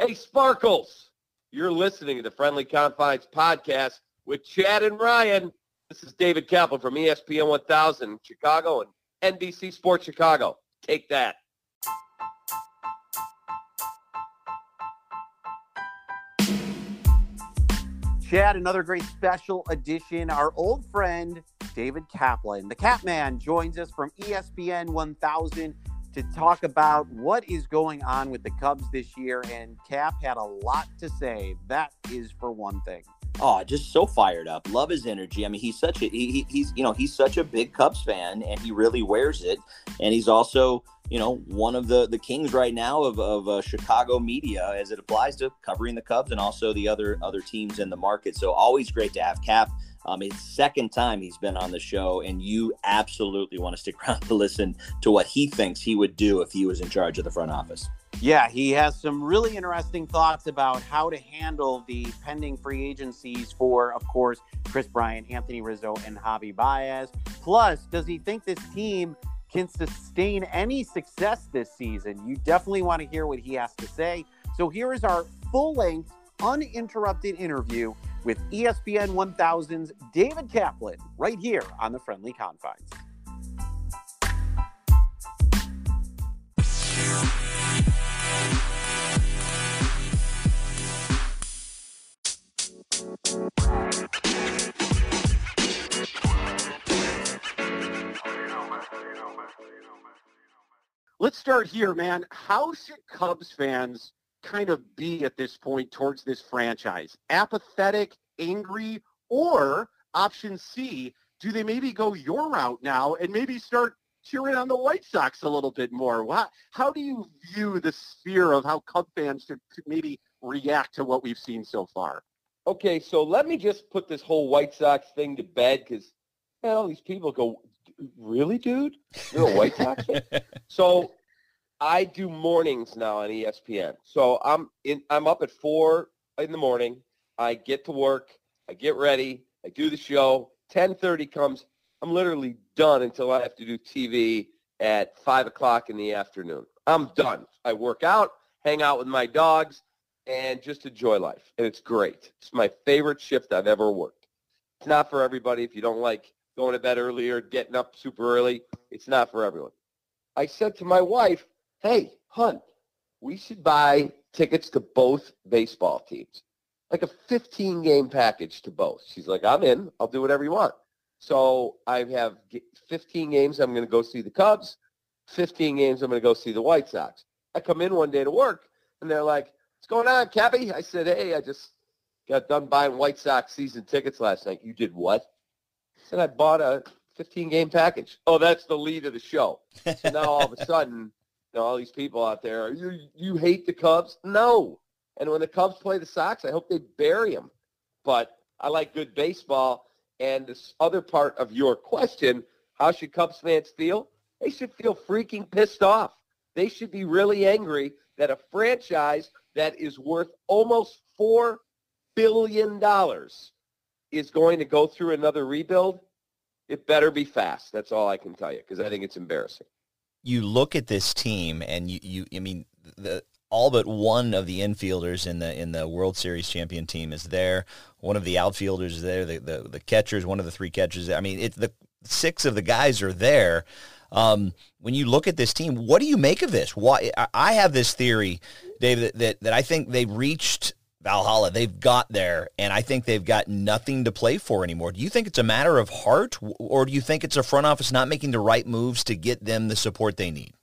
Hey, Sparkles, you're listening to the Friendly Confines podcast with Chad and Ryan. This is David Kaplan from ESPN 1000 Chicago and NBC Sports Chicago. Take that. Chad, another great special edition. Our old friend David Kaplan, the Catman, joins us from ESPN 1000 to talk about what is going on with the Cubs this year. And Cap had a lot to say. That is for one thing. Oh, just so fired up. Love his energy. I mean, he's such a he, he's you know he's such a big Cubs fan, and he really wears it. And he's also you know one of the the kings right now of of uh, Chicago media as it applies to covering the Cubs and also the other other teams in the market. So always great to have Cap. Um, it's second time he's been on the show, and you absolutely want to stick around to listen to what he thinks he would do if he was in charge of the front office. Yeah, he has some really interesting thoughts about how to handle the pending free agencies for, of course, Kris Bryant, Anthony Rizzo, and Javi Baez. Plus, does he think this team can sustain any success this season? You definitely want to hear what he has to say. So here is our full length, uninterrupted interview with ESPN 1000's David Kaplan right here on the Friendly Confines. Let's start here, man. How should Cubs fans kind of be at this point towards this franchise? Apathetic, angry, or option C, do they maybe go your route now and maybe start cheering on the White Sox a little bit more? How, how do you view the sphere of how Cub fans should maybe react to what we've seen so far? Okay, so let me just put this whole White Sox thing to bed because all these people go, really, dude? You're a White Sox fan? so I do mornings now on ESPN. So I'm in. I'm up at four in the morning. I get to work. I get ready. I do the show. Ten thirty comes. I'm literally done until I have to do TV at five o'clock in the afternoon. I'm done. I work out, hang out with my dogs, and just enjoy life. And it's great. It's my favorite shift I've ever worked. It's not for everybody. If you don't like going to bed earlier, getting up super early, it's not for everyone. I said to my wife, hey, hun, we should buy tickets to both baseball teams, like a 15 game package to both. She's like, I'm in. I'll do whatever you want. So I have 15 games. I'm going to go see the Cubs. 15 games. I'm going to go see the White Sox. I come in one day to work, and they're like, what's going on, Cappy? I said, hey, I just got done buying White Sox season tickets last night. You did what? I said, I bought a 15 game package. Oh, that's the lead of the show. So now all of a sudden, know, all these people out there, you you hate the Cubs? No. And when the Cubs play the Sox, I hope they bury them. But I like good baseball. And this other part of your question, how should Cubs fans feel? They should feel freaking pissed off. They should be really angry that a franchise that is worth almost $4 billion is going to go through another rebuild. It better be fast. That's all I can tell you because I think it's embarrassing you look at this team and you, you I mean the all but one of the infielders in the in the World Series champion team is there. One of the outfielders is there. The the, the catchers, one of the three catchers. I mean, it's the six of the guys are there. Um, when you look at this team, what do you make of this? Why I have this theory, that, that, that I think they reached Valhalla. They've got there, and I think they've got nothing to play for anymore. Do you think it's a matter of heart, or do you think it's a front office not making the right moves to get them the support they need?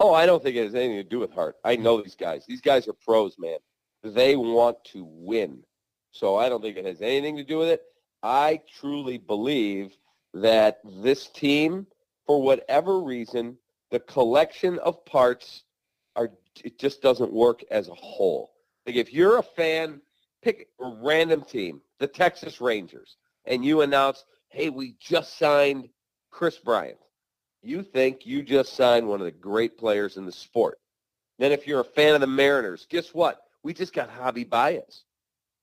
Oh, I don't think it has anything to do with heart. I know these guys. These guys are pros, man. They want to win. So I don't think it has anything to do with it. I truly believe that this team, for whatever reason, the collection of parts are it just doesn't work as a whole. Like if you're a fan, pick a random team, the Texas Rangers, and you announce, hey, we just signed Kris Bryant. You think you just signed one of the great players in the sport. Then if you're a fan of the Mariners, guess what? We just got Javi Baez.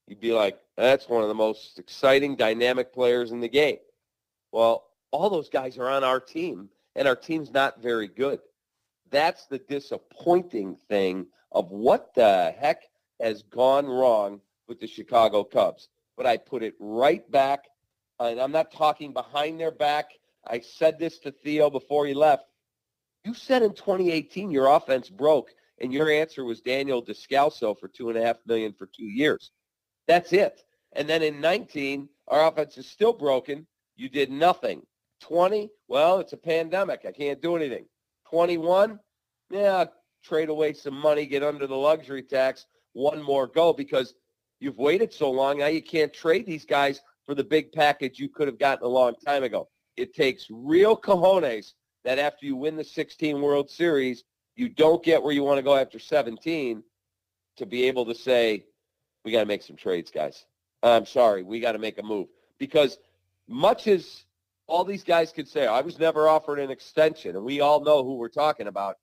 You'd be like, that's one of the most exciting, dynamic players in the game. Well, all those guys are on our team, and our team's not very good. That's the disappointing thing of what the heck has gone wrong with the Chicago Cubs. But I put it right back, and I'm not talking behind their back. I said this to Theo before he left. You said in 2018 your offense broke, and your answer was Daniel Descalso for two and a half million for two years. That's it. And then in 19, our offense is still broken. You did nothing. 20, well, it's a pandemic. I can't do anything. 21, yeah, trade away some money, get under the luxury tax, one more go because you've waited so long. Now you can't trade these guys for the big package you could have gotten a long time ago. It takes real cojones that after you win the 16 World Series, you don't get where you want to go after 17 to be able to say, we got to make some trades, guys. I'm sorry, we got to make a move. Because much as all these guys could say, I was never offered an extension, and we all know who we're talking about,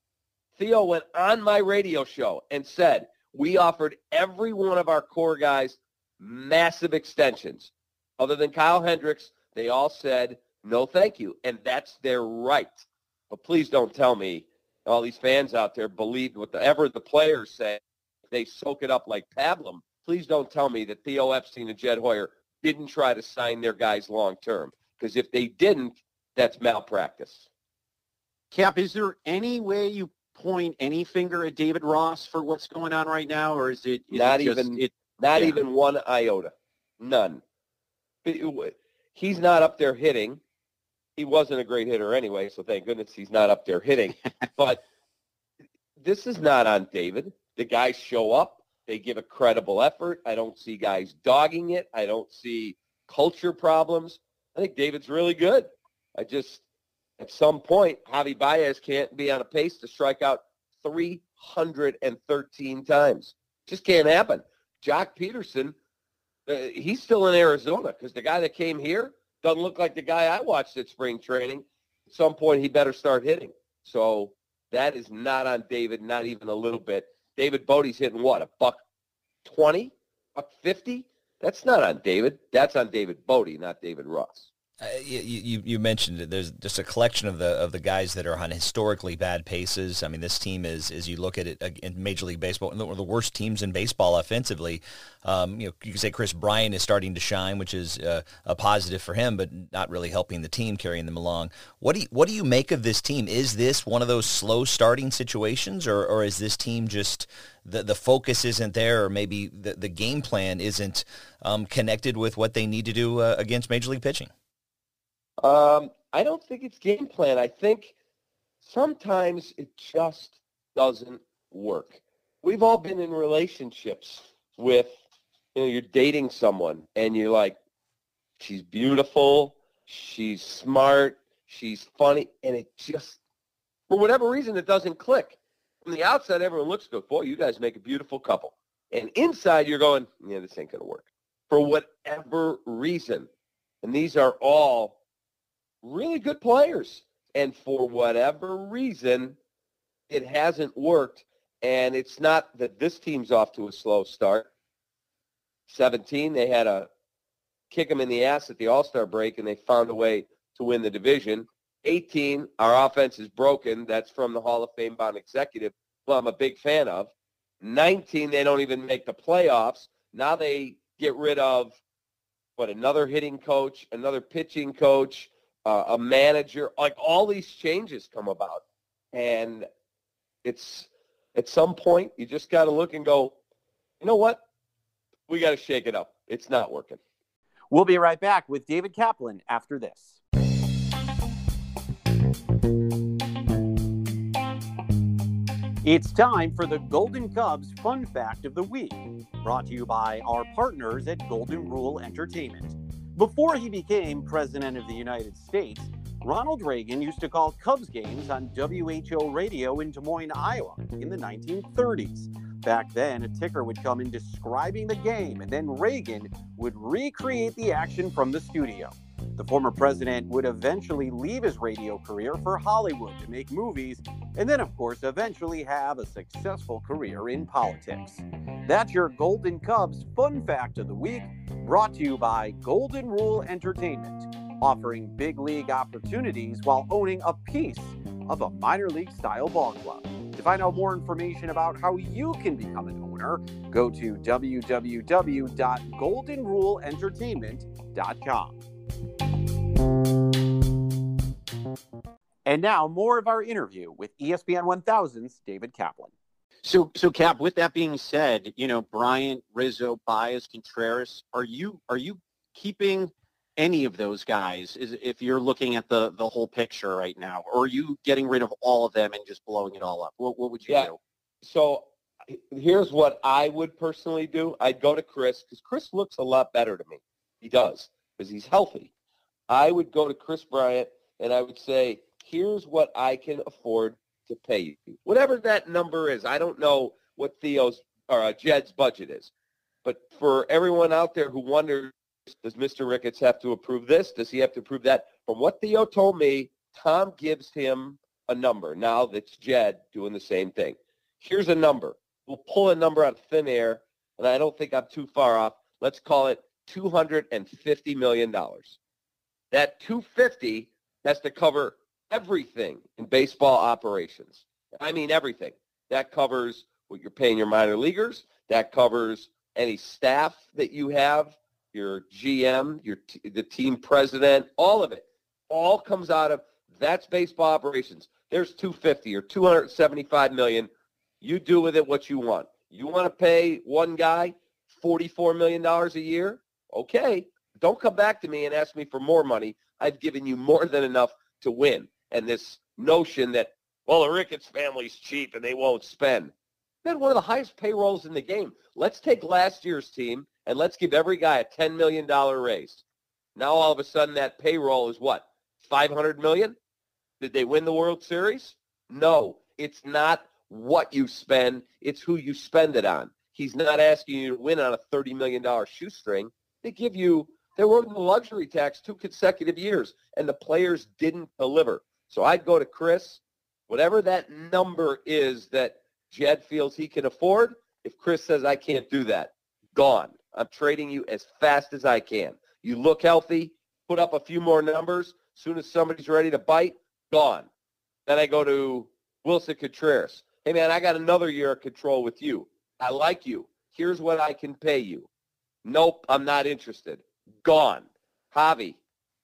Theo went on my radio show and said, we offered every one of our core guys massive extensions. Other than Kyle Hendricks, they all said, no, thank you. And that's their right. But please don't tell me all these fans out there believe whatever the players say. They soak it up like pablum. Please don't tell me that Theo Epstein and Jed Hoyer didn't try to sign their guys long term. Because if they didn't, that's malpractice. Cap, is there any way you point any finger at David Ross for what's going on right now, or is it is not it just, even it, not yeah. even one iota, none. He's not up there hitting. He wasn't a great hitter anyway, so thank goodness he's not up there hitting. but this is not on David. The guys show up. They give a credible effort. I don't see guys dogging it. I don't see culture problems. I think David's really good. I just, at some point, Javi Baez can't be on a pace to strike out 313 times. Just can't happen. Joc Pederson, uh, he's still in Arizona because the guy that came here doesn't look like the guy I watched at spring training. At some point, he better start hitting. So that is not on David, not even a little bit. David Bote's hitting what, a buck 20, buck 50? That's not on David. That's on David Bote, not David Ross. Uh, you, you mentioned. There's just a collection of the of the guys that are on historically bad paces. I mean, this team is, as you look at it in Major League Baseball, one of the worst teams in baseball offensively. Um, you know, you can say Kris Bryant is starting to shine, which is uh, a positive for him, but not really helping the team, carrying them along. What do you, what do you make of this team? Is this one of those slow starting situations, or or is this team just the the focus isn't there, or maybe the the game plan isn't um, connected with what they need to do uh, against Major League pitching? Um, I don't think it's game plan. I think sometimes it just doesn't work. We've all been in relationships with, you know, you're dating someone and you're like, she's beautiful, she's smart, she's funny, and it just, for whatever reason, it doesn't click. From the outside, everyone looks good. Boy, you guys make a beautiful couple. And inside, you're going, yeah, this ain't going to work. For whatever reason. And these are all really good players. And for whatever reason, it hasn't worked. And it's not that this team's off to a slow start. 17, they had a kick them in the ass at the All-Star break, and they found a way to win the division. 18, our offense is broken. That's from the Hall of Fame bound executive, who I'm a big fan of. 19, they don't even make the playoffs. Now they get rid of, what, another hitting coach, another pitching coach, uh, a manager, like all these changes come about. And it's at some point you just got to look and go, you know what? We got to shake it up. It's not working. We'll be right back with David Kaplan after this. It's time for the Golden Cubs Fun Fact of the Week, brought to you by our partners at Golden Rule Entertainment. Before he became President of the United States, Ronald Reagan used to call Cubs games on WHO radio in Des Moines, Iowa in the 1930s. Back then, a ticker would come in describing the game, and then Reagan would recreate the action from the studio. The former president would eventually leave his radio career for Hollywood to make movies, and then, of course, eventually have a successful career in politics. That's your Golden Cubs Fun Fact of the Week, brought to you by Golden Rule Entertainment, offering big league opportunities while owning a piece of a minor league style ball club. To find out more information about how you can become an owner, go to www.goldenruleentertainment.com. And now, more of our interview with ESPN 1000's David Kaplan. So, so Cap. With that being said, you know Bryant, Rizzo, Baez, Contreras. Are you are you keeping any of those guys? Is if you're looking at the the whole picture right now, or are you getting rid of all of them and just blowing it all up? What what would you Yeah. do? So here's what I would personally do. I'd go to Kris because Kris looks a lot better to me. He does because he's healthy. I would go to Kris Bryant and I would say, here's what I can afford to pay you. Whatever that number is. I don't know what Theo's or uh, Jed's budget is. But for everyone out there who wonders, does Mr. Ricketts have to approve this? Does he have to approve that? From what Theo told me, Tom gives him a number. Now that's Jed doing the same thing. Here's a number. We'll pull a number out of thin air, and I don't think I'm too far off. Let's call it $250 million. That 250 has to cover everything in baseball operations. I mean everything. That covers what you're paying your minor leaguers. That covers any staff that you have, your GM, your t- the team president, all of it. All comes out of that's baseball operations. There's 250 or 275 million. You do with it what you want. You want to pay one guy 44 million dollars a year? Okay. Don't come back to me and ask me for more money. I've given you more than enough to win. And this notion that, well, the Ricketts family's cheap and they won't spend. They had one of the highest payrolls in the game. Let's take last year's team and let's give every guy a $10 million raise. Now all of a sudden that payroll is what? 500 million? Did they win the World Series? No, it's not what you spend. It's who you spend it on. He's not asking you to win on a $30 million shoestring. They give you, they were in the luxury tax two consecutive years, and the players didn't deliver. So I'd go to Kris, whatever that number is that Jed feels he can afford. If Kris says, I can't do that, gone. I'm trading you as fast as I can. You look healthy, put up a few more numbers. Soon as somebody's ready to bite, gone. Then I go to Willson Contreras. Hey, man, I got another year of control with you. I like you. Here's what I can pay you. Nope, I'm not interested. Gone. Javi,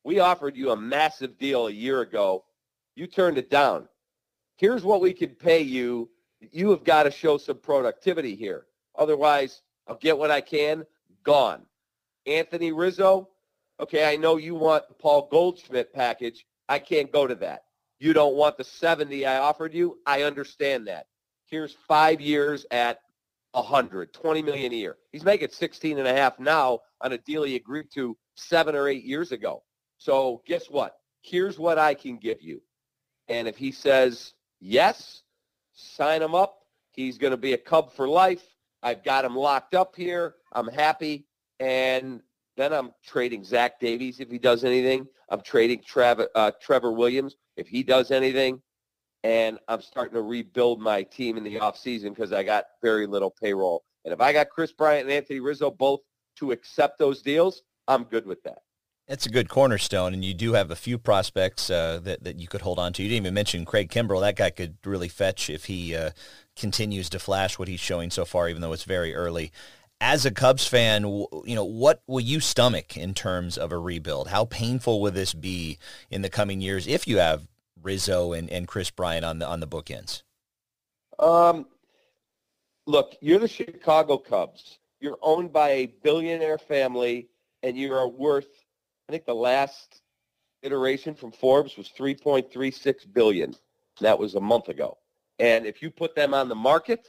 we offered you a massive deal a year ago. You turned it down. Here's what we can pay you. You have got to show some productivity here. Otherwise, I'll get what I can. Gone. Anthony Rizzo, okay, I know you want the Paul Goldschmidt package. I can't go to that. You don't want the 70 I offered you. I understand that. Here's five years at 100, 20 million a year. He's making 16 and a half now on a deal he agreed to seven or eight years ago. So guess what? Here's what I can give you. And if he says yes, sign him up. He's going to be a Cub for life. I've got him locked up here. I'm happy. And then I'm trading Zach Davies if he does anything. I'm trading Trav, uh, Trevor Williams if he does anything. And I'm starting to rebuild my team in the offseason because I got very little payroll. And if I got Kris Bryant and Anthony Rizzo both to accept those deals, I'm good with that. That's a good cornerstone, and you do have a few prospects uh, that, that you could hold on to. You didn't even mention Craig Kimbrel. That guy could really fetch if he uh, continues to flash what he's showing so far, even though it's very early. As a Cubs fan, you know, what will you stomach in terms of a rebuild? How painful will this be in the coming years if you have Rizzo and, and Kris Bryant on the on the bookends? Um, look, you're the Chicago Cubs. You're owned by a billionaire family, and you are worth. I think the last iteration from Forbes was 3.36 billion. That was a month ago. And if you put them on the market,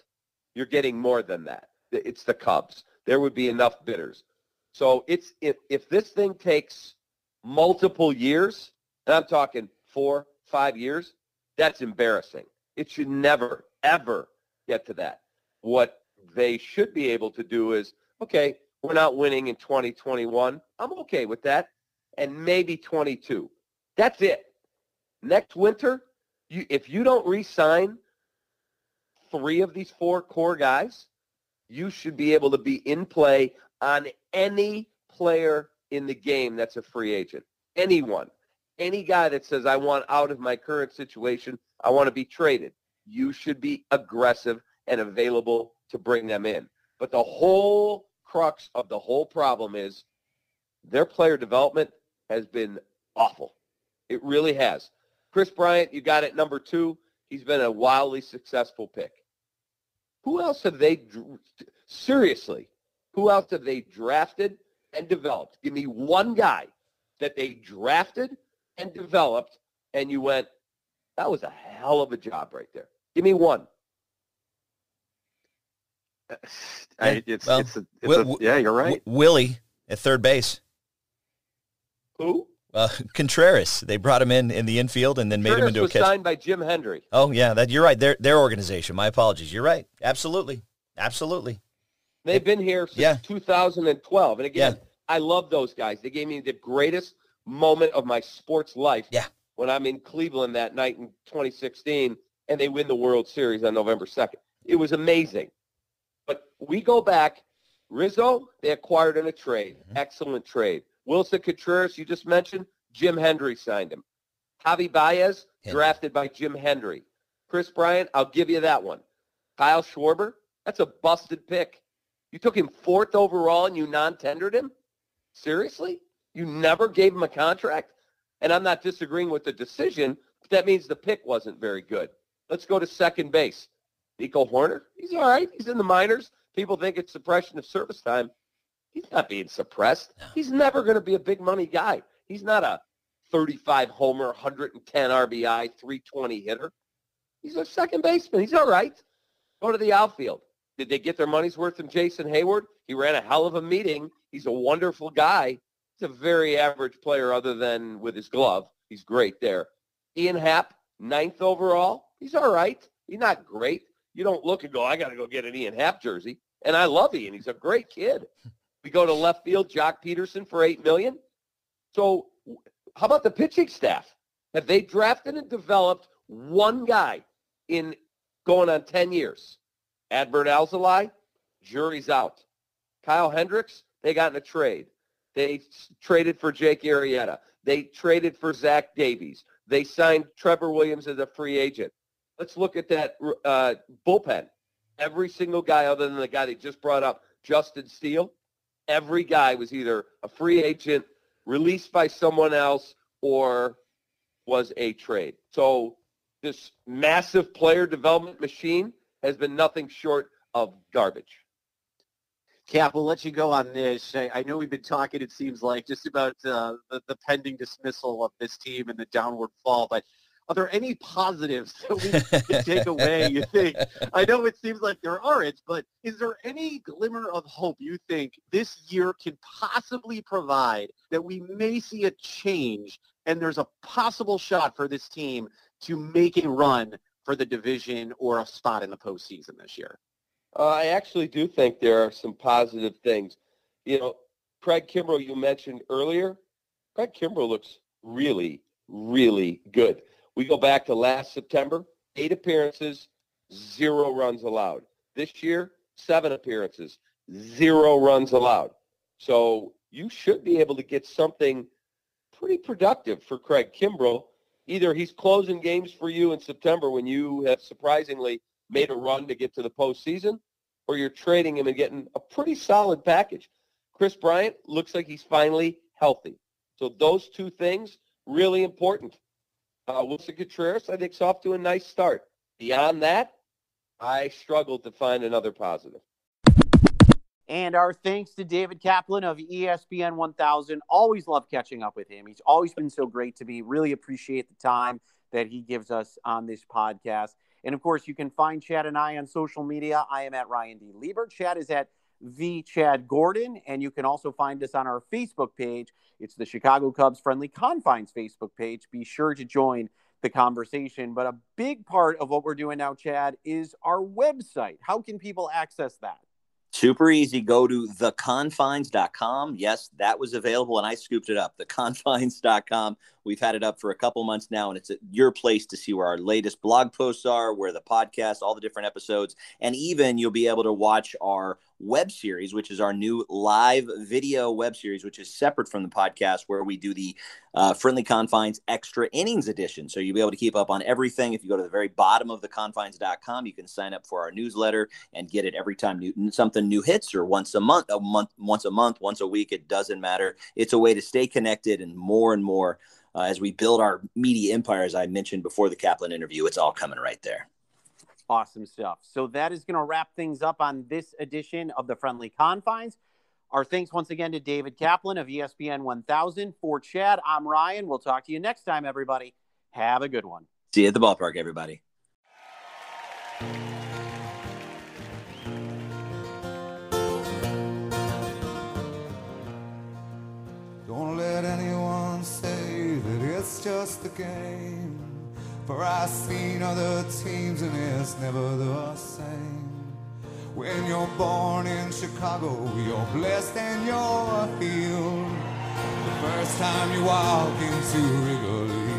you're getting more than that. It's the Cubs. There would be enough bidders. So it's if if this thing takes multiple years, and I'm talking four, five years, that's embarrassing. It should never, ever get to that. What they should be able to do is, okay, we're not winning in 2021. I'm okay with that. And maybe 22. That's it. Next winter, you, if you don't re-sign three of these four core guys, you should be able to be in play on any player in the game that's a free agent. Anyone. Any guy that says, I want out of my current situation, I want to be traded. you should be aggressive and available to bring them in. But the whole crux of the whole problem is their player development has been awful. It really has. Kris Bryant, you got it number two. He's been a wildly successful pick. Who else have they, seriously, who else have they drafted and developed? Give me one guy that they drafted and developed and you went, that was a hell of a job right there. Give me one. I, it's, well, it's, a, it's a, yeah, you're right. Willie at third base. Who? Uh, Contreras. They brought him in in the infield and then Contreras made him into was a catcher. signed by Jim Hendry. Oh yeah, that you're right. Their their organization. My apologies. You're right. Absolutely, absolutely. They've been here since yeah. 2012, and again, yeah. I love those guys. They gave me the greatest moment of my sports life. Yeah. When I'm in Cleveland that night in 2016, and they win the World Series on November 2nd. It was amazing. But we go back. Rizzo, they acquired in a trade. Mm-hmm. Excellent trade. Willson Contreras, you just mentioned, Jim Hendry signed him. Javi Baez, drafted by Jim Hendry. Kris Bryant, I'll give you that one. Kyle Schwarber, that's a busted pick. You took him fourth overall and you non-tendered him? Seriously? You never gave him a contract? And I'm not disagreeing with the decision, but that means the pick wasn't very good. Let's go to second base. Nico Hoerner, he's all right. He's in the minors. People think it's suppression of service time. He's not being suppressed. He's never going to be a big money guy. He's not a 35 homer, 110 RBI, 320 hitter. He's a second baseman. He's all right. Go to the outfield. Did they get their money's worth from Jason Heyward? He ran a hell of a meeting. He's a wonderful guy. He's a very average player other than with his glove. He's great there. Ian Happ, ninth overall. He's all right. He's not great. You don't look and go, I got to go get an Ian Happ jersey. And I love Ian. He's a great kid. We go to left field, Joc Pederson for eight million. So how about the pitching staff? Have they drafted and developed one guy in going on 10 years? Adbert Alzolay, jury's out. Kyle Hendricks, they got in a trade. They traded for Jake Arrieta. They traded for Zach Davies. They signed Trevor Williams as a free agent. Let's look at that uh, bullpen. Every single guy other than the guy they just brought up, Justin Steele, every guy was either a free agent, released by someone else, or was a trade. So this massive player development machine has been nothing short of garbage. Cap, we'll let you go on this. I, I know we've been talking, it seems like, just about uh, the, the pending dismissal of this team and the downward fall, but are there any positives that we can take away, you think? I know it seems like there aren't, but is there any glimmer of hope you think this year can possibly provide that we may see a change and there's a possible shot for this team to make a run for the division or a spot in the postseason this year? Uh, I actually do think there are some positive things. You know, Craig Kimbrel, you mentioned earlier. Craig Kimbrel looks really, really good. We go back to last September, eight appearances, zero runs allowed. This year, seven appearances, zero runs allowed. So you should be able to get something pretty productive for Craig Kimbrel. Either he's closing games for you in September when you have surprisingly made a run to get to the postseason, or you're trading him and getting a pretty solid package. Kris Bryant looks like he's finally healthy. So those two things, really important. Uh, Willson Contreras, I think, is off to a nice start. Beyond that, I struggled to find another positive. And our thanks to David Kaplan of ESPN 1000. Always love catching up with him. He's always been so great to me. Really appreciate the time that he gives us on this podcast. And of course, you can find Chad and I on social media. I am at Ryan D. Lieber. Chad is at the Chad Gordon. And you can also find us on our Facebook page. It's the Chicago Cubs Friendly Confines Facebook page. Be sure to join the conversation. But a big part of what we're doing now, Chad, is our website. How can people access that? Super easy. Go to theconfines.com. Yes, that was available and I scooped it up. Theconfines.com. We've had it up for a couple months now, and it's your place to see where our latest blog posts are, where the podcast, all the different episodes, and even you'll be able to watch our web series, which is our new live video web series, which is separate from the podcast, where we do the uh, Friendly Confines Extra Innings Edition. So you'll be able to keep up on everything. If you go to the very bottom of the confines.com, you can sign up for our newsletter and get it every time new, something new hits or once a month, a month, once a month, once a week. It doesn't matter. It's a way to stay connected and more and more uh, as we build our media empire, as I mentioned before the Kaplan interview. It's all coming right there. Awesome stuff. So that is going to wrap things up on this edition of the Friendly Confines. Our thanks once again to David Kaplan of ESPN 1000. For Chad, I'm Ryan. We'll talk to you next time, everybody. Have a good one. See you at the ballpark, everybody. Don't let anyone say that it's just a game. For I've seen other teams and it's never the same. When you're born in Chicago, you're blessed and you're healed. The first time you walk into Wrigley